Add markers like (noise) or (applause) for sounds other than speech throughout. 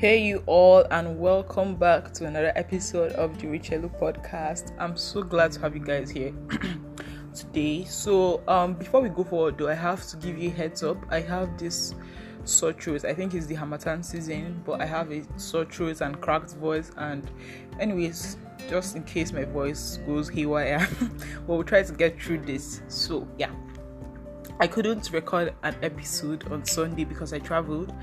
Hey, you all, and welcome back to another episode of the Richelu podcast. I'm so glad to have you guys here (clears throat) today. So, um, before we go forward, though, I have to give you a heads up. I have this sore throat. I think it's the Harmattan season, but I have a sore throat and cracked voice. And, anyways, just in case my voice goes haywire, (laughs) we'll try to get through this. So, yeah. I couldn't record an episode on Sunday because I traveled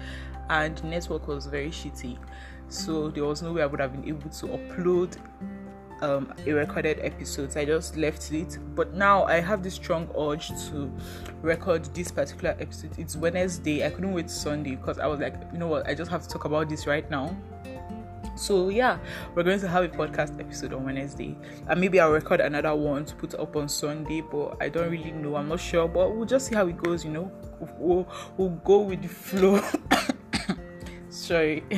and network was very shitty. So there was no way I would have been able to upload um, a recorded episode. So I just left it. But now I have this strong urge to record this particular episode. It's Wednesday. I couldn't wait Sunday because I was like, you know what, I just have to talk about this right now. So yeah, we're going to have a podcast episode on Wednesday, and maybe I'll record another one to put up on Sunday. But I don't really know. I'm not sure, but we'll just see how it goes. You know, we'll, we'll go with the flow. (laughs) sorry, (laughs)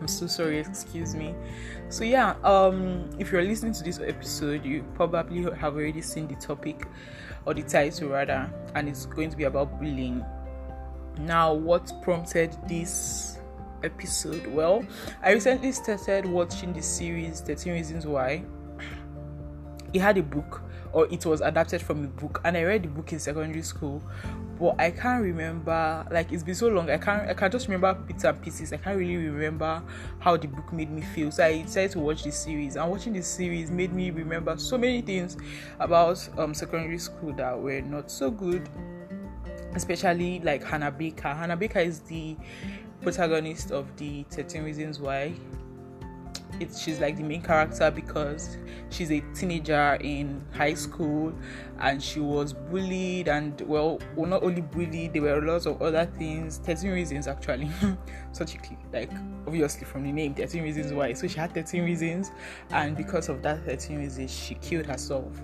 I'm so sorry. Excuse me. So yeah, um, if you're listening to this episode, you probably have already seen the topic or the title rather, and it's going to be about bullying. Now, what prompted this? episode? Well, I recently started watching the series 13 Reasons Why. It had a book, or it was adapted from a book, and I read the book in secondary school, but I can't remember. Like it's been so long, I can't. I can just remember bits and pieces. I can't really remember how the book made me feel. So I decided to watch the series, and watching the series made me remember so many things about um secondary school that were not so good especially like Hannah Baker. Hannah Baker is the protagonist of the 13 Reasons Why. It's, she's like the main character because she's a teenager in high school and she was bullied and well, well not only bullied there were lots of other things. 13 reasons actually. (laughs) Such a like obviously from the name 13 reasons why. So she had 13 reasons and because of that 13 reasons she killed herself.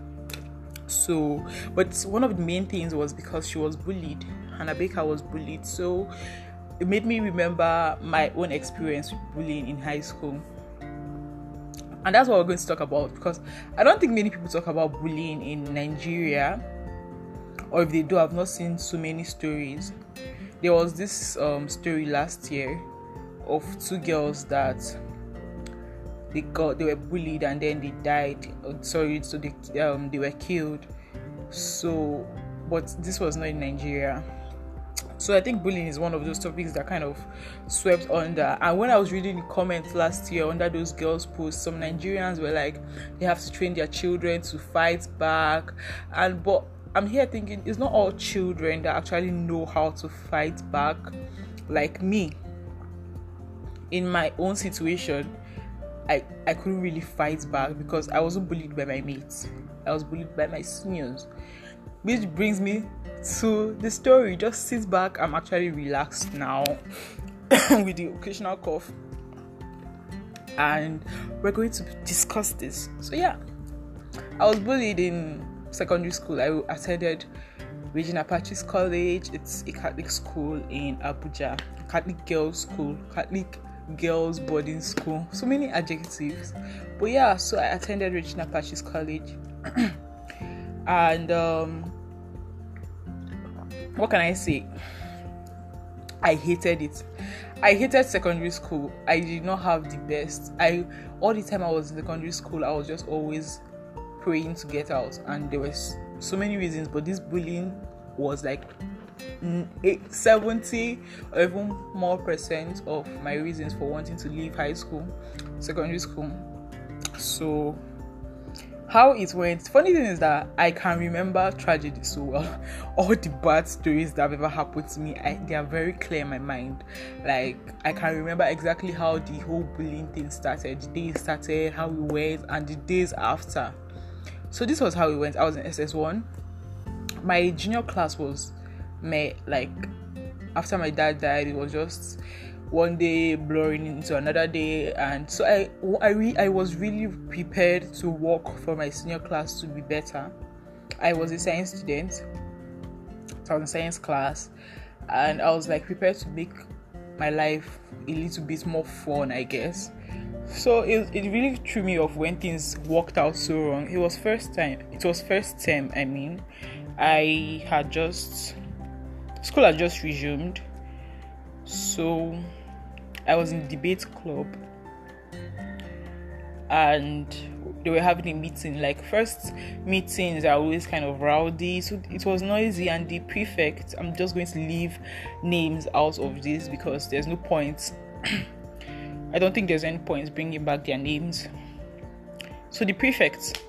So but one of the main things was because she was bullied. Hannah baker was bullied. So it made me remember my own experience with bullying in high school. And that's what we're going to talk about because I don't think many people talk about bullying in Nigeria, or if they do, I've not seen so many stories. There was this um, story last year of two girls that they got they were bullied and then they died. Oh, sorry, so they um, they were killed. So, but this was not in Nigeria so I think bullying is one of those topics that kind of swept under. And when I was reading the comments last year under those girls' posts, some Nigerians were like, they have to train their children to fight back. And but I'm here thinking it's not all children that actually know how to fight back. Like me, in my own situation, I, I couldn't really fight back because I wasn't bullied by my mates. I was bullied by my seniors. Which brings me to the story. Just sit back. I'm actually relaxed now (coughs) with the occasional cough. And we're going to discuss this. So, yeah, I was bullied in secondary school. I attended Regina Pacis College. It's a Catholic school in Abuja, Catholic girls' school, Catholic girls' boarding school. So many adjectives. But yeah, so I attended Regina Pacis College. (coughs) and um, what can I say? I hated it. I hated secondary school. I did not have the best. I all the time I was in secondary school, I was just always praying to get out, and there was so many reasons. But this bullying was like 70 or even more percent of my reasons for wanting to leave high school, secondary school. So how it went. Funny thing is that I can remember tragedy so well. (laughs) All the bad stories that have ever happened to me, I, they are very clear in my mind. Like I can remember exactly how the whole bullying thing started, the day it started, how it went, and the days after. So this was how it went. I was in SS1. My junior class was me like after my dad died, it was just one day blurring into another day and so i i, re, I was really prepared to work for my senior class to be better. I was a science student. So i was in science class and i was like prepared to make my life a little bit more fun i guess. So it, it really threw me off when things worked out so wrong. It was first time it was first term i mean. I had just school had just resumed. So I was in debate club and they were having a meeting. Like first meetings are always kind of rowdy, so it was noisy. And the prefect, I'm just going to leave names out of this because there's no point. (clears throat) I don't think there's any point bringing back their names. So the prefect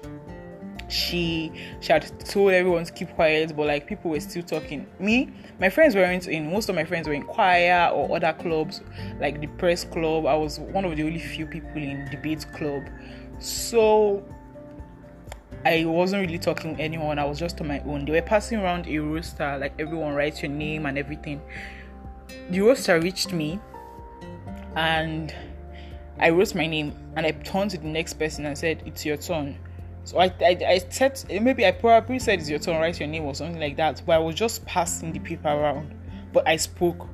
she she had told everyone to keep quiet, but like people were still talking. Me, my friends weren't in. Most of my friends were in choir or other clubs, like the press club. I was one of the only few people in debate club, so I wasn't really talking to anyone. I was just on my own. They were passing around a roster, like everyone writes your name and everything. The roster reached me, and I wrote my name, and I turned to the next person and said, "It's your turn." So I, I, I said maybe I probably said it's your turn, write your name or something like that. But I was just passing the paper around. But I spoke,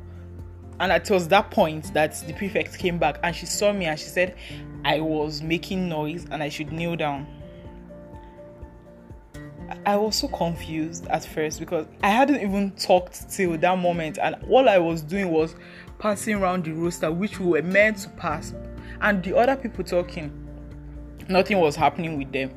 and it was that point that the prefect came back and she saw me and she said I was making noise and I should kneel down. I was so confused at first because I hadn't even talked till that moment, and all I was doing was passing around the roster, which we were meant to pass, and the other people talking. Nothing was happening with them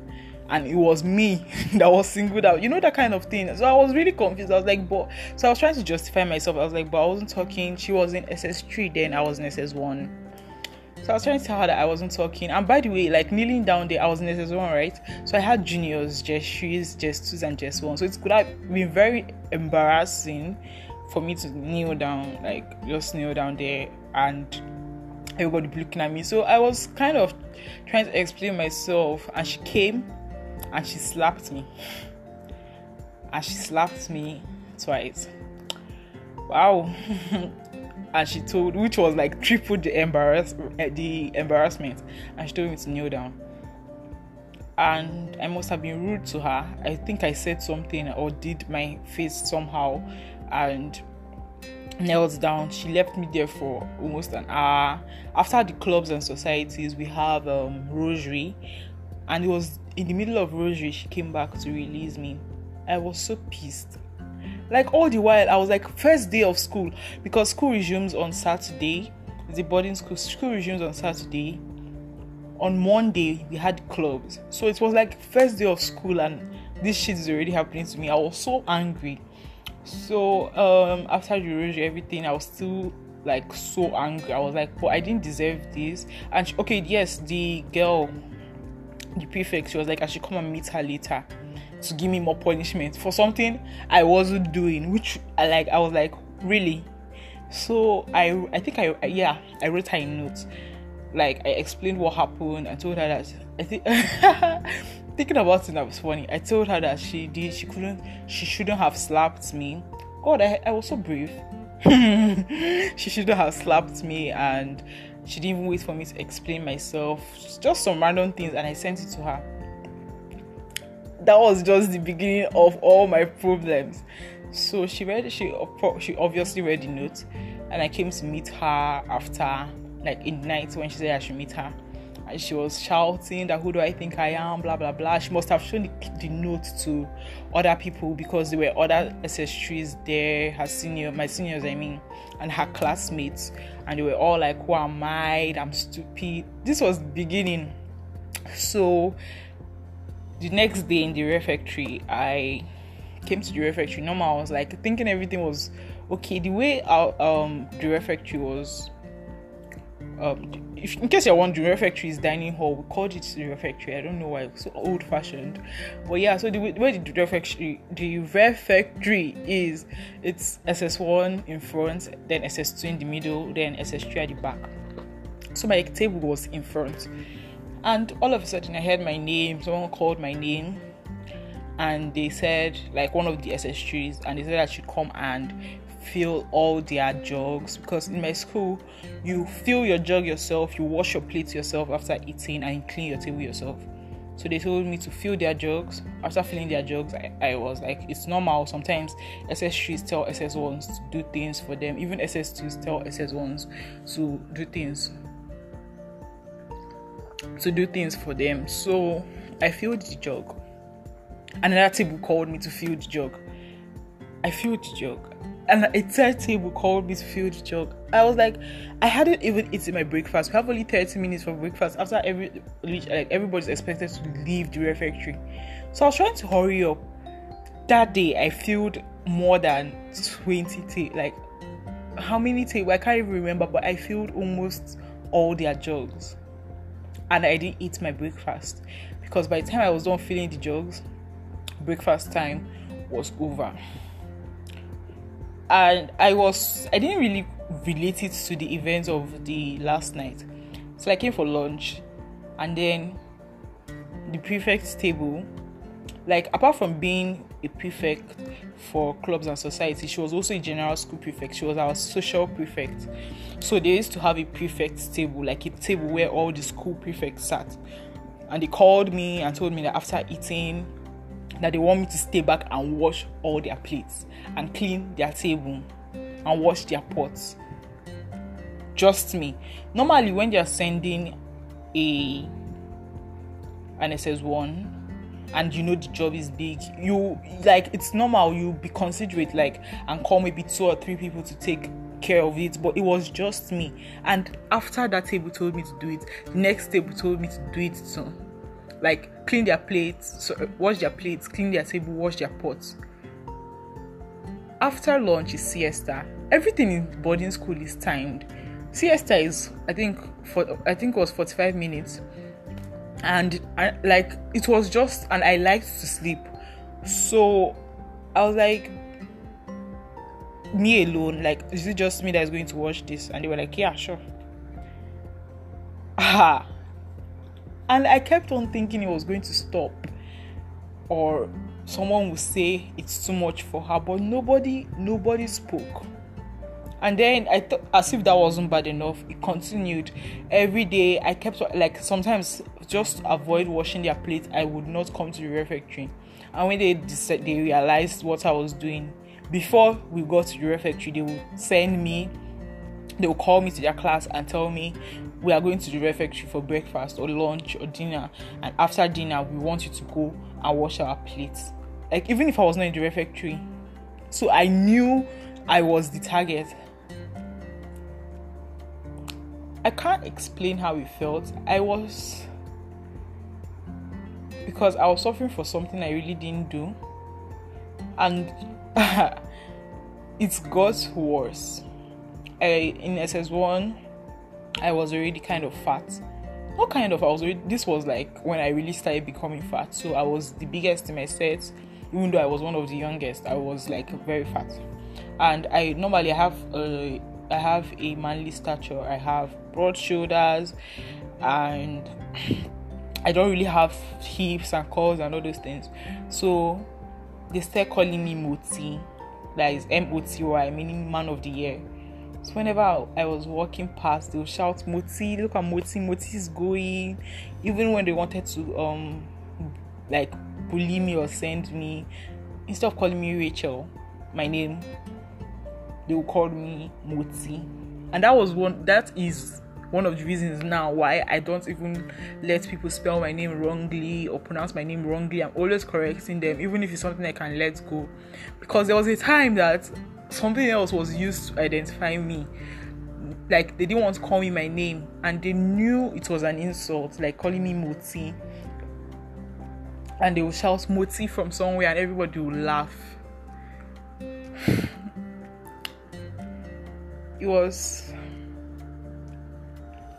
and it was me (laughs) that was singled out. You know that kind of thing. So I was really confused. I was like, but so I was trying to justify myself. I was like, but I wasn't talking. She was in SS3 then. I was in SS1. So I was trying to tell her that I wasn't talking. And by the way, like kneeling down there, I was in SS1, right? So I had juniors, just threes, just twos, and just one. So it could have been very embarrassing for me to kneel down, like just kneel down there and everybody looking at me. So I was kind of trying to explain myself, and she came and she slapped me. (sighs) And she slapped me twice. Wow. (laughs) and she told, which was like triple the embarrass eh, the embarrassment, and she told me to kneel down. And I must have been rude to her. I think I said something or did my face somehow, and knelt down. She left me there for almost an hour. After the clubs and societies, we have um, rosary, and it was in the middle of rosary she came back to release me. I was so pissed. Like all the while i was like first day of school. Because school resumes on saturday. The boarding school. School resumes on saturday. On monday we had clubs. So it was like first day of school and this shit is already happening to me. I was so angry so um after the rosary everything i was still like so angry i was like but i didn't deserve this and she, okay yes the girl the prefect, she was like, I should come and meet her later to give me more punishment for something I wasn't doing, which I like. I was like, really. So I, I think I, yeah, I wrote her a note. Like I explained what happened. I told her that I think. (laughs) thinking about it, that was funny. I told her that she did. She couldn't. She shouldn't have slapped me. God, I, I was so brave. (laughs) she shouldn't have slapped me and she didn't even wait for me to explain myself. Just some random things, and I sent it to her. That was just the beginning of all my problems. So she read, she she obviously read the note, and I came to meet her after, like in the night when she said I should meet her and she was shouting that who do I think I am, blah blah blah. She must have shown the, the note to other people because there were other SS3s there, her senior, my seniors, I mean, and her classmates, and they were all like, "Who am I? I'm stupid." This was beginning. So the next day in the refectory, I came to the refectory. Normal, I was like thinking everything was okay. The way our um the refectory was um, if, in case you're wondering, refectory is dining hall. We called it the refectory. I don't know why, it's so old fashioned. But yeah, so the way the refectory, the refectory is, it's SS1 in front, then SS2 in the middle, then SS3 at the back. So my table was in front, and all of a sudden I heard my name. Someone called my name, and they said like one of the SS3s, and they said I should come and fill all their jugs because in my school you fill your jug yourself you wash your plates yourself after eating and clean your table yourself. So they told me to fill their jugs. After filling their jugs i, I was like it's normal sometimes. Ss3s tell ss1s to do things for them. Even ss2s tell ss1s to do things to do things for them. So i filled the jug. Another table called me to fill the jug. I filled the jug and a third table called fill the jug. I was like, I hadn't even eaten my breakfast. We have only 30 minutes for breakfast after every like everybody's expected to leave the refectory. So I was trying to hurry up. That day I filled more than 20 tables. Like how many tables? I can't even remember, but I filled almost all their jugs. And I didn't eat my breakfast because by the time I was done filling the jugs, breakfast time was over and I was I didn't really relate it to the events of the last night. So I came for lunch and then the prefect table like apart from being a prefect for clubs and society she was also a general school prefect. She was our social prefect. So they used to have a prefect table like a table where all the school prefects sat. And they called me and told me that after eating that they want me to stay back and wash all their plates and clean their table and wash their pots. Just me. Normally, when they are sending a an SS1 and you know the job is big, you like it's normal you be considerate, like and call maybe two or three people to take care of it, but it was just me. And after that table told me to do it, the next table told me to do it too like clean their plates, so, wash their plates, clean their table, wash their pots. After lunch is siesta. Everything in boarding school is timed. Siesta is, I think, for I think it was forty-five minutes, and I, like it was just, and I liked to sleep, so I was like, me alone. Like, is it just me that is going to watch this? And they were like, yeah, sure. (laughs) Ah, and I kept on thinking it was going to stop, or someone would say it's too much for her, but nobody, nobody spoke. And then I thought, as if that wasn't bad enough, it continued every day. I kept like sometimes just avoid washing their plate, I would not come to the refectory. And when they decided, they realized what I was doing, before we got to the refectory, they would send me they will call me to their class and tell me we are going to the refectory for breakfast or lunch or dinner and after dinner we want you to go and wash our plates. Like even if i was not in the refectory so i knew i was the target. I can't explain how it felt. I was because i was suffering for something i really didn't do and (laughs) it got worse I in SS1 I was already kind of fat. Not kind of, I was already, this was like when I really started becoming fat. So I was the biggest in my set, even though I was one of the youngest, I was like very fat. And I normally have a I have a manly stature. I have broad shoulders and I don't really have hips and calls and all those things. So they start calling me Moti. That is M O T Y, meaning man of the year. So whenever I was walking past, they would shout, "Moti, look at Moti! Moti is going!" Even when they wanted to um like bully me or send me, instead of calling me Rachel, my name, they would call me Moti, and that was one. That is one of the reasons now why I don't even let people spell my name wrongly or pronounce my name wrongly. I'm always correcting them, even if it's something I can let go. Because there was a time that something else was used to identify me. Like they didn't want to call me my name, and they knew it was an insult, like calling me Moti. And they would shout Moti from somewhere, and everybody would laugh. (sighs) it was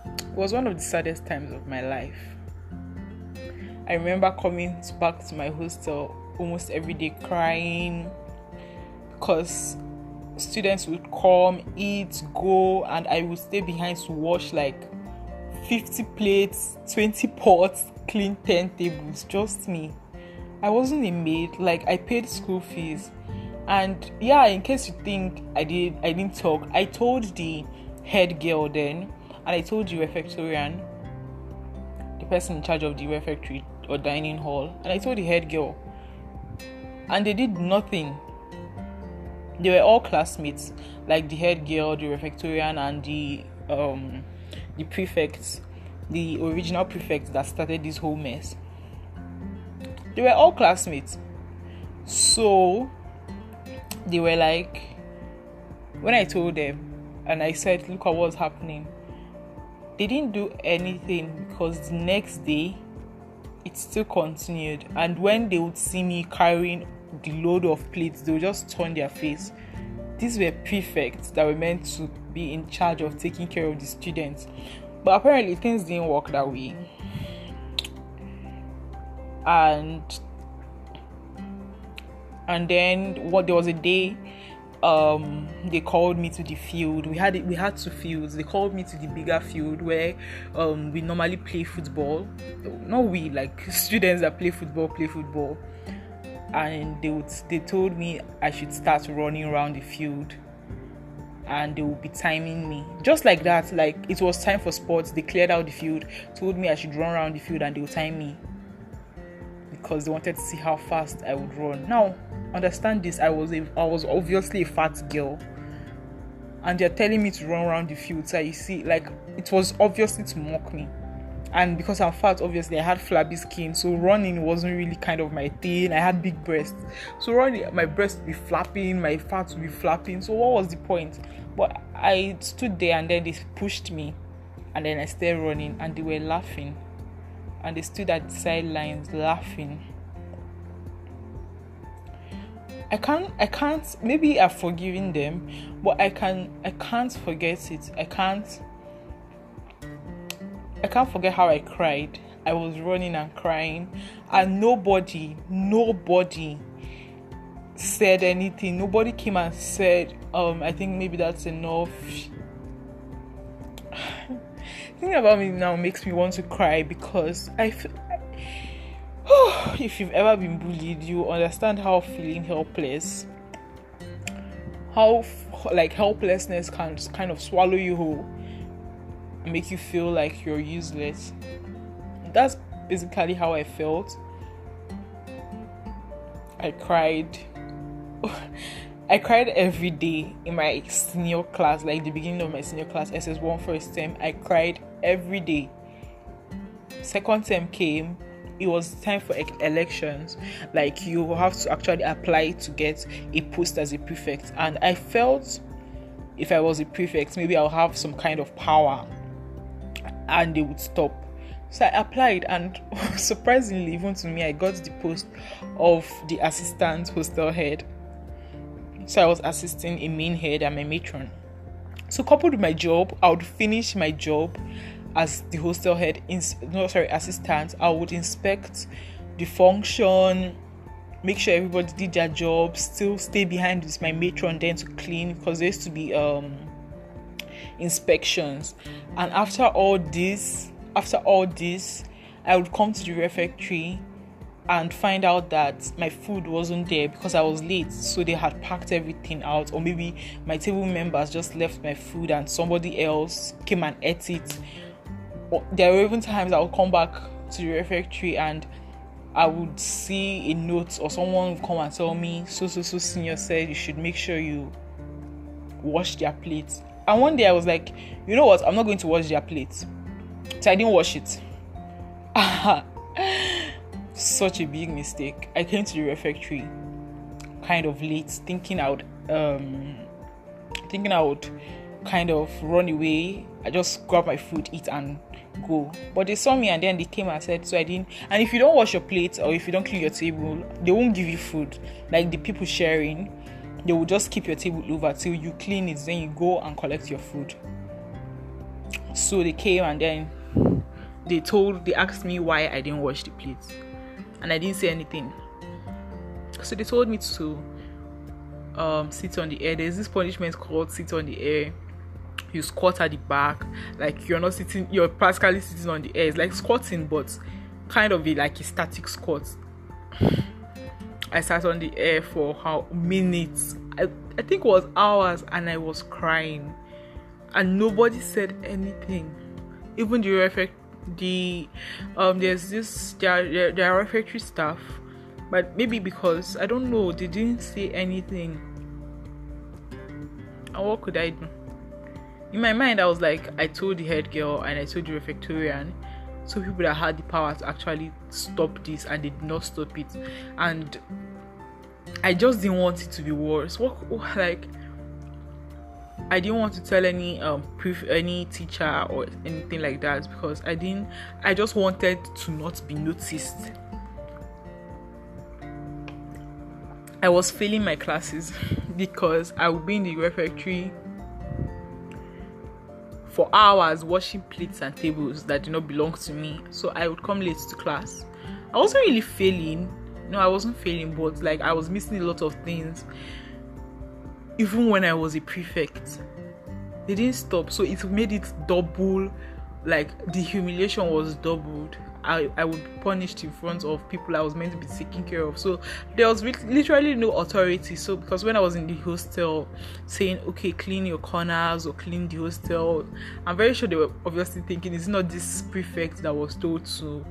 it was one of the saddest times of my life. I remember coming back to my hostel almost every day crying because students would come, eat, go, and I would stay behind to wash like 50 plates, 20 pots, clean 10 tables. Just me. I wasn't a maid, like I paid school fees. And yeah, in case you think I did I didn't talk, I told the head girl then, and I told the refectorian, the person in charge of the refectory or dining hall, and I told the head girl. And they did nothing they were all classmates, like the head girl, the refectorian, and the um the prefects, the original prefect that started this whole mess. They were all classmates. So they were like, when I told them and I said, Look at what's happening, they didn't do anything because the next day it still continued. And when they would see me carrying load of plates, they would just turn their face. These were prefects that were meant to be in charge of taking care of the students. But apparently, things didn't work that way. And and then what there was a day um, they called me to the field. We had it we had two fields. They called me to the bigger field where um, we normally play football. Not we, like students that play football play football. And they would they told me I should start running around the field, and they would be timing me just like that. Like it was time for sports. They cleared out the field, told me I should run around the field, and they would time me because they wanted to see how fast I would run. Now understand this i was a i was obviously a fat girl and they're telling me to run around the field so you see like it was obviously to mock me and because i'm fat obviously i had flabby skin. So running wasn't really kind of my thing. I had big breasts. So running my breasts would be flapping my fat would be flapping. So what was the point? But i stood there and then they pushed me. And then i started running and they were laughing. And they stood at the sidelines laughing. I can't I can't maybe I've forgiven them, but I can I can't forget it. I can't I can't forget how I cried. I was running and crying and nobody nobody said anything. Nobody came and said, um, I think maybe that's enough. (sighs) Thinking about me now makes me want to cry because I feel (sighs) if you've ever been bullied, you understand how feeling helpless, how like helplessness can kind of swallow you whole, make you feel like you're useless. That's basically how I felt. I cried. (laughs) I cried every day in my senior class, like the beginning of my senior class, SS1 first term. I cried every day. Second term came, it was time for elections like you have to actually apply to get a post as a prefect and i felt if i was a prefect maybe i'll have some kind of power and they would stop. So i applied and (laughs) surprisingly even to me i got the post of the assistant hostel head. So i was assisting a main head and my matron. So coupled with my job i would finish my job as the hostel head, ins- no sorry, assistant, I would inspect the function, make sure everybody did their job, still stay behind with my matron then to clean because there used to be um inspections. And after all this, after all this, I would come to the refectory and find out that my food wasn't there because I was late. So they had packed everything out, or maybe my table members just left my food and somebody else came and ate it there were even times I would come back to the refectory and I would see a note or someone would come and tell me, so so so senior said you should make sure you wash their plates. And one day I was like, you know what, I'm not going to wash their plates. So I didn't wash it. (laughs) Such a big mistake. I came to the refectory kind of late, thinking I would um thinking I would kind of run away. I just grab my food, eat and go. But they saw me and then they came and said, so I didn't. And if you don't wash your plate or if you don't clean your table, they won't give you food. Like the people sharing, they will just keep your table over till you clean it. Then you go and collect your food. So they came and then they told, they asked me why I didn't wash the plates, and I didn't say anything. So they told me to um, sit on the air. There's this punishment called sit on the air you squat at the back like you're not sitting you're practically sitting on the air it's like squatting but kind of a, like a static squat i sat on the air for how minutes I, I think it was hours and i was crying. And nobody said anything. Even the refect the um there's this there are refectory staff but maybe because i don't know they didn't say anything. And what could i do? In my mind, I was like, I told the head girl and I told the refectorian, so people that had the power to actually stop this and they did not stop it. And I just didn't want it to be worse. What, like, I didn't want to tell any um any teacher or anything like that because I didn't I just wanted to not be noticed. I was failing my classes (laughs) because I would be in the refectory for hours washing plates and tables that did not belong to me. So I would come late to class. I wasn't really failing. No, I wasn't failing, but like I was missing a lot of things. Even when I was a prefect, they didn't stop. So it made it double. Like the humiliation was doubled. I, I would be punished in front of people I was meant to be taking care of. So there was literally no authority. So because when I was in the hostel saying, okay, clean your corners or clean the hostel, I'm very sure they were obviously thinking, it's not this prefect that was told to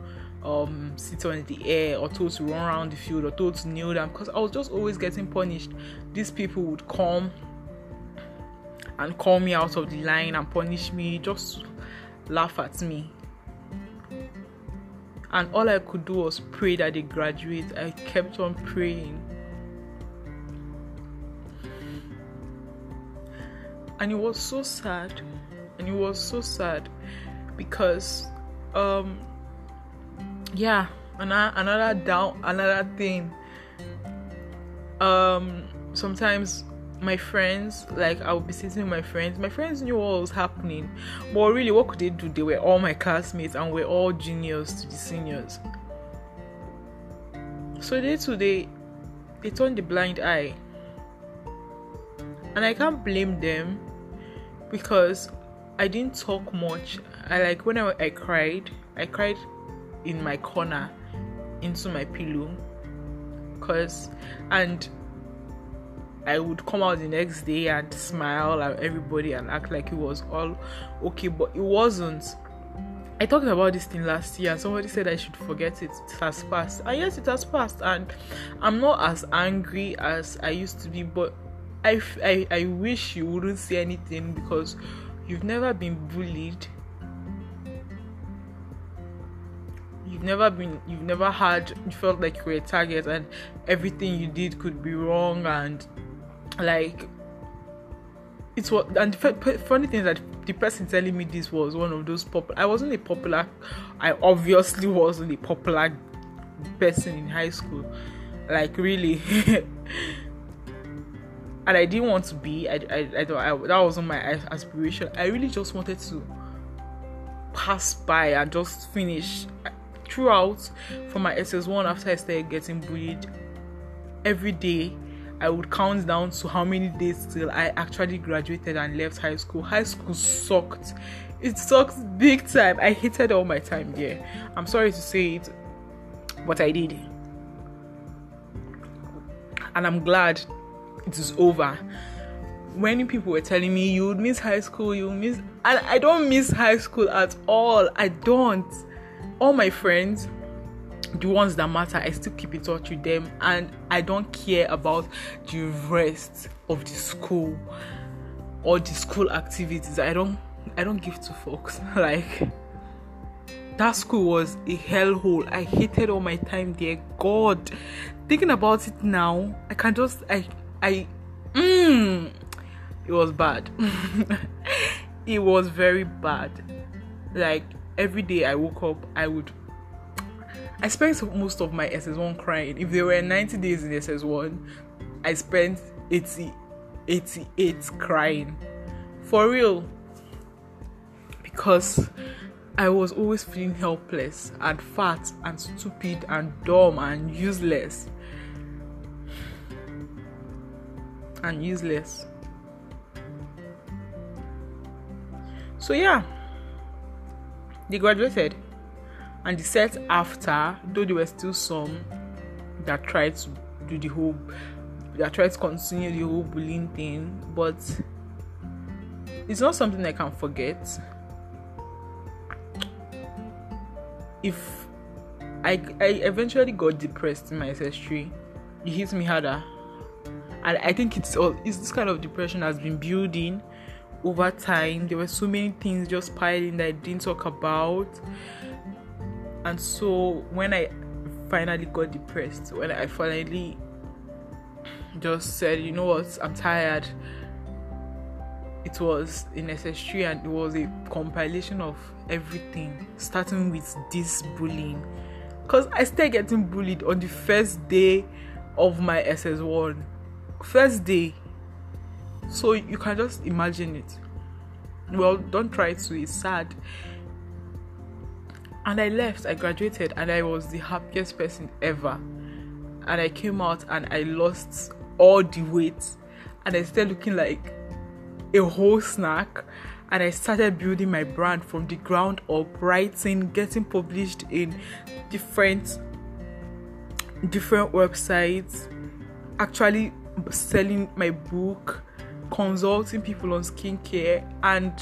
um sit on the air or told to run around the field or told to kneel down because I was just always getting punished. These people would come and call me out of the line and punish me, just laugh at me and all I could do was pray that they graduate. I kept on praying. And it was so sad. And it was so sad because um yeah, another another down another thing. Um sometimes my friends, like I would be sitting with my friends. My friends knew what was happening, but really, what could they do? They were all my classmates, and we're all juniors to the seniors. So day to day, they turned the blind eye, and I can't blame them because I didn't talk much. I like when I, I cried, I cried in my corner into my pillow, cause and I would come out the next day and smile at everybody and act like it was all okay, but it wasn't. I talked about this thing last year. Somebody said I should forget it. It has passed. And yes, it has passed. And I'm not as angry as I used to be, but I, I, I wish you wouldn't say anything because you've never been bullied. You've never been, you've never had, you felt like you were a target and everything you did could be wrong and like it's what and the funny thing is that the person telling me this was one of those popular i wasn't a popular i obviously wasn't a popular person in high school like really. (laughs) And i didn't want to be i i, I, I that wasn't my aspiration. I really just wanted to pass by and just finish throughout from my ss1 after i started getting bullied every day I would count down to how many days till I actually graduated and left high school. High school sucked. It sucked big time. I hated all my time there. I'm sorry to say it, but I did. And I'm glad it is over. Many people were telling me you would miss high school, you miss and I don't miss high school at all. I don't. All my friends the ones that matter, I still keep in touch with them, and I don't care about the rest of the school or the school activities. I don't, I don't give two fucks. (laughs) like that school was a hellhole. I hated all my time there. God, thinking about it now, I can just, I, I, mm, it was bad. (laughs) it was very bad. Like every day I woke up, I would I spent most of my SS1 crying. If there were 90 days in SS1, I spent 80, 88 crying. For real. Because I was always feeling helpless and fat and stupid and dumb and useless. And useless. So, yeah, they graduated. And the set after though there were still some that tried to do the whole that tried to continue the whole bullying thing but it's not something i can forget. If i i eventually got depressed in my ss3 it hit me harder. And i think it's all it's this kind of depression has been building over time there were so many things just piling that i didn't talk about and so when i finally got depressed when i finally just said you know what i'm tired it was a necessary and it was a compilation of everything, starting with this bullying. Because I started getting bullied on the first day of my SS1. First day. So you can just imagine it. Well, don't try to, it's sad. And I left, I graduated, and I was the happiest person ever. And I came out and I lost all the weight, and I started looking like a whole snack. And I started building my brand from the ground up, writing, getting published in different different websites, actually selling my book, consulting people on skincare, and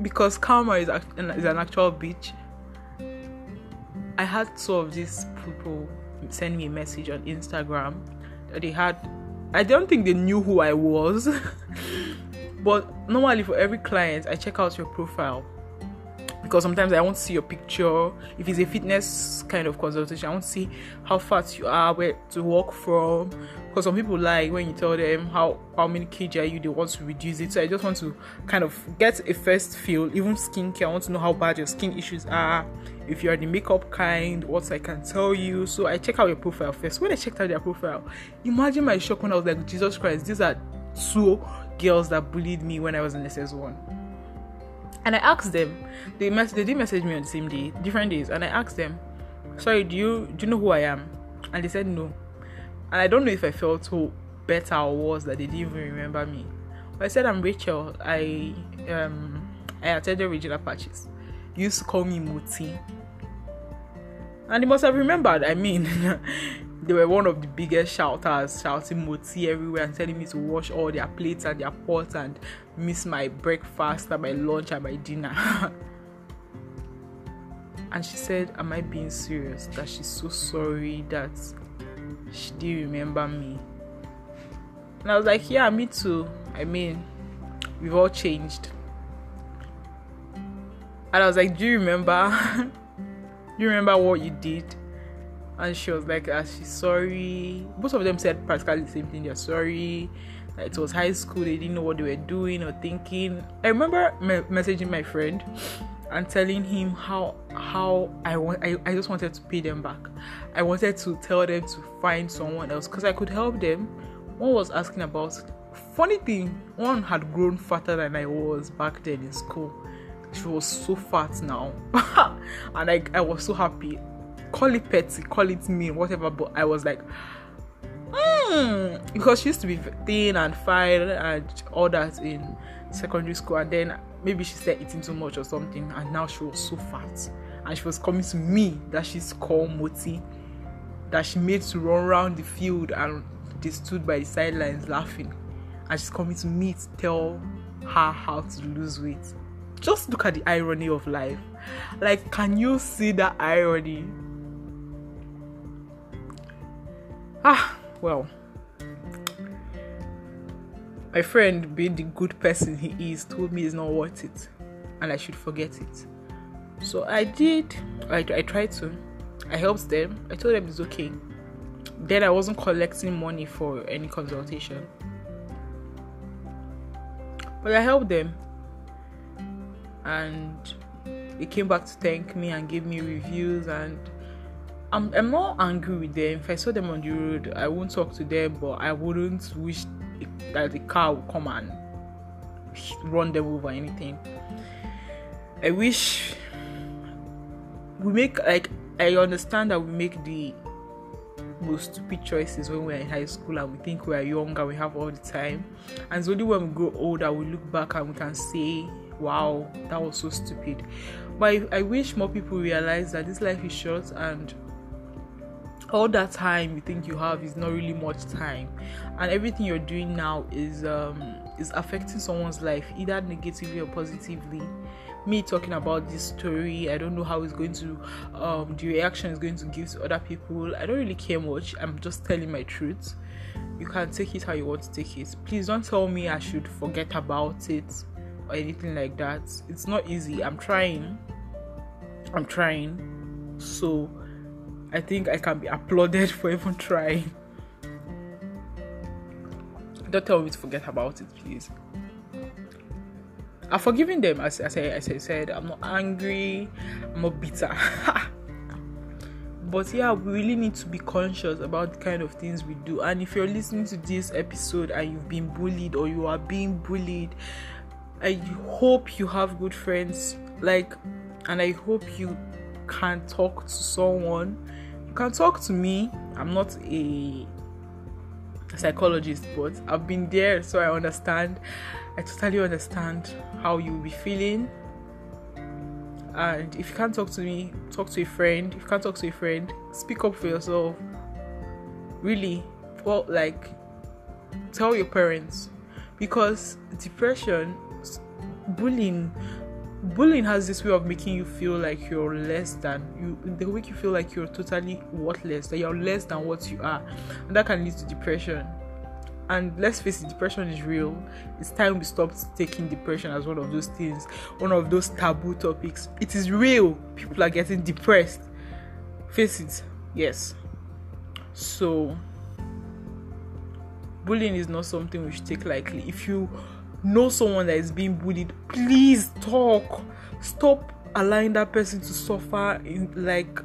because Karma is, is an actual bitch, I had two of these people send me a message on Instagram that they had. I don't think they knew who I was, (laughs) but normally for every client, I check out your profile because sometimes I want to see your picture. If it's a fitness kind of consultation, I want to see how fat you are, where to walk from. Because some people like when you tell them how how many kg are you, they want to reduce it. So I just want to kind of get a first feel. Even skincare, I want to know how bad your skin issues are. If you are the makeup kind, what I can tell you. So I check out your profile first. When I checked out their profile, imagine my shock when I was like, Jesus Christ, these are two girls that bullied me when I was in SS1 and I asked them, they mess they did message me on the same day, different days, and I asked them, sorry, do you do you know who I am? And they said no. And I don't know if I felt so better or worse that they didn't even remember me. But I said I'm Rachel. I um I attended Regina Pacis. You used to call me Moti. And they must have remembered, I mean (laughs) they were one of the biggest shouters, shouting moti everywhere and telling me to wash all their plates and their pots and miss my breakfast and my lunch and my dinner. (laughs) and she said, Am I being serious? That she's so sorry that she didn't remember me. And I was like, Yeah, me too. I mean, we've all changed. And I was like, Do you remember? (laughs) Do you remember what you did? And she was like uh, she's sorry both of them said practically the same thing they're sorry it was high school they didn't know what they were doing or thinking i remember me- messaging my friend and telling him how how I want I, I just wanted to pay them back. I wanted to tell them to find someone else because I could help them. One was asking about funny thing, one had grown fatter than I was back then in school. She was so fat now. (laughs) and I, I was so happy call it petty, call it mean, whatever. But I was like, hmm, because she used to be thin and fine and all that in secondary school, and then maybe she started eating too much or something, and now she was so fat, and she was coming to me that she's called Moti, that she made to run around the field, and they stood by the sidelines laughing, and she's coming to me to tell her how to lose weight. Just look at the irony of life. Like, can you see that irony? Ah, well. My friend, being the good person he is, told me it's not worth it and I should forget it. So I did. I, I tried to. I helped them. I told them it's okay. Then I wasn't collecting money for any consultation. But I helped them. And they came back to thank me and give me reviews and I'm, I'm angry with them. If I saw them on the road, I won't talk to them, but I wouldn't wish that the car would come and run them over anything. I wish we make like I understand that we make the most stupid choices when we're in high school and we think we're younger, we have all the time. And it's only when we grow older we look back and we can say, Wow, that was so stupid. But I, I wish more people realize that this life is short and all that time you think you have is not really much time. And everything you're doing now is um is affecting someone's life either negatively or positively. Me talking about this story i don't know how it's going to um the reaction is going to give to other people. I don't really care much. I'm just telling my truth. You can take it how you want to take it. Please don't tell me i should forget about it or anything like that. It's not easy. I'm trying. I'm trying. So I think I can be applauded for even trying. Don't tell me to forget about it, please. I've forgiven them as, as, I, as I said. I'm not angry, I'm not bitter. (laughs) but yeah, we really need to be conscious about the kind of things we do. And if you're listening to this episode and you've been bullied or you are being bullied, I hope you have good friends. Like, and I hope you can talk to someone. You can talk to me. I'm not a psychologist, but I've been there, so I understand. I totally understand how you'll be feeling. And if you can't talk to me, talk to a friend. If you can't talk to a friend, speak up for yourself. Really, well, like, tell your parents because depression, bullying, bullying has this way of making you feel like you're less than you they make you feel like you're totally worthless that you're less than what you are. And that can lead to depression. And let's face it depression is real. It's time we stopped taking depression as one of those things one of those taboo topics. It is real. People are getting depressed. Face it. Yes. So bullying is not something we should take lightly. If you know someone that is being bullied, please talk. Stop allowing that person to suffer in like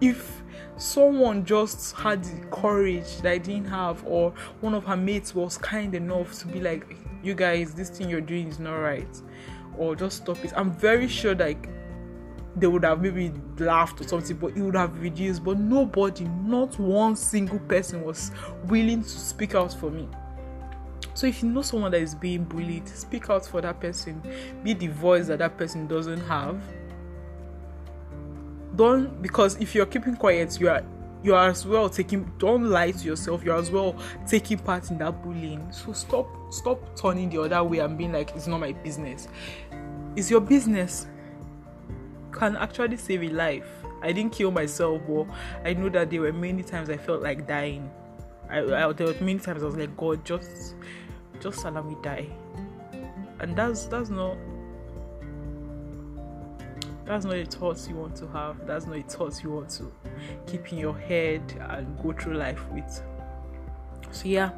if someone just had the courage that I didn't have, or one of her mates was kind enough to be like, You guys, this thing you're doing is not right, or just stop it. I'm very sure like they would have maybe laughed or something, but it would have reduced. But nobody, not one single person, was willing to speak out for me. So if you know someone that is being bullied, speak out for that person. Be the voice that that person doesn't have. Don't because if you're keeping quiet, you are you are as well taking don't lie to yourself. You're as well taking part in that bullying. So stop stop turning the other way and being like it's not my business. It's your business. Can actually save a life. I didn't kill myself but i know that there were many times i felt like dying. I, I there were many times i was like god just just allow me die. And that's that's not that's not the thoughts you want to have. That's not a thought you want to keep in your head and go through life with. So yeah.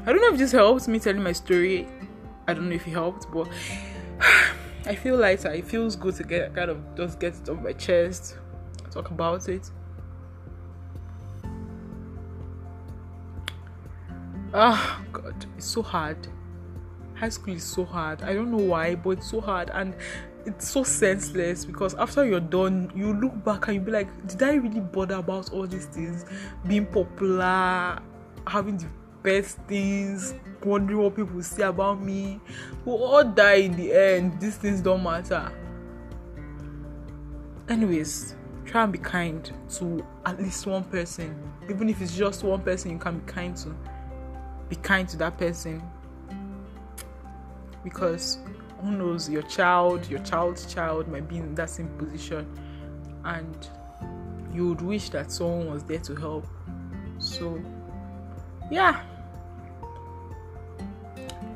I don't know if this helps me telling my story. I don't know if it helped but (sighs) i feel lighter. It feels good to get kind of just get it off my chest talk about it ah god it's so hard. High school is so hard. I don't know why but it's so hard and it's so senseless because after you're done you look back and you be like did i really bother about all these things? Being popular having the best things wondering what people say about me. We'll all die in the end. These things don't matter. Anyways try and be kind to at least one person. Even if it's just one person you can be kind to be kind to that person. Because who knows your child your child's child might be in that same position. And you would wish that someone was there to help. So yeah.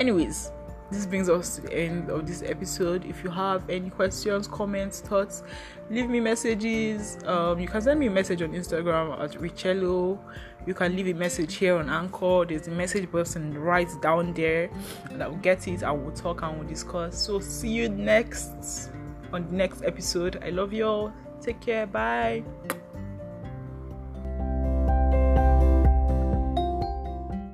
Anyways this brings us to the end of this episode. If you have any questions comments thoughts leave me messages. Um, you can send me a message on instagram at richello you can leave a message here on anchor. There's a message button right down there and i'll get it and we'll talk and we'll discuss. So see you next on the next episode. I love you all. Take care. Bye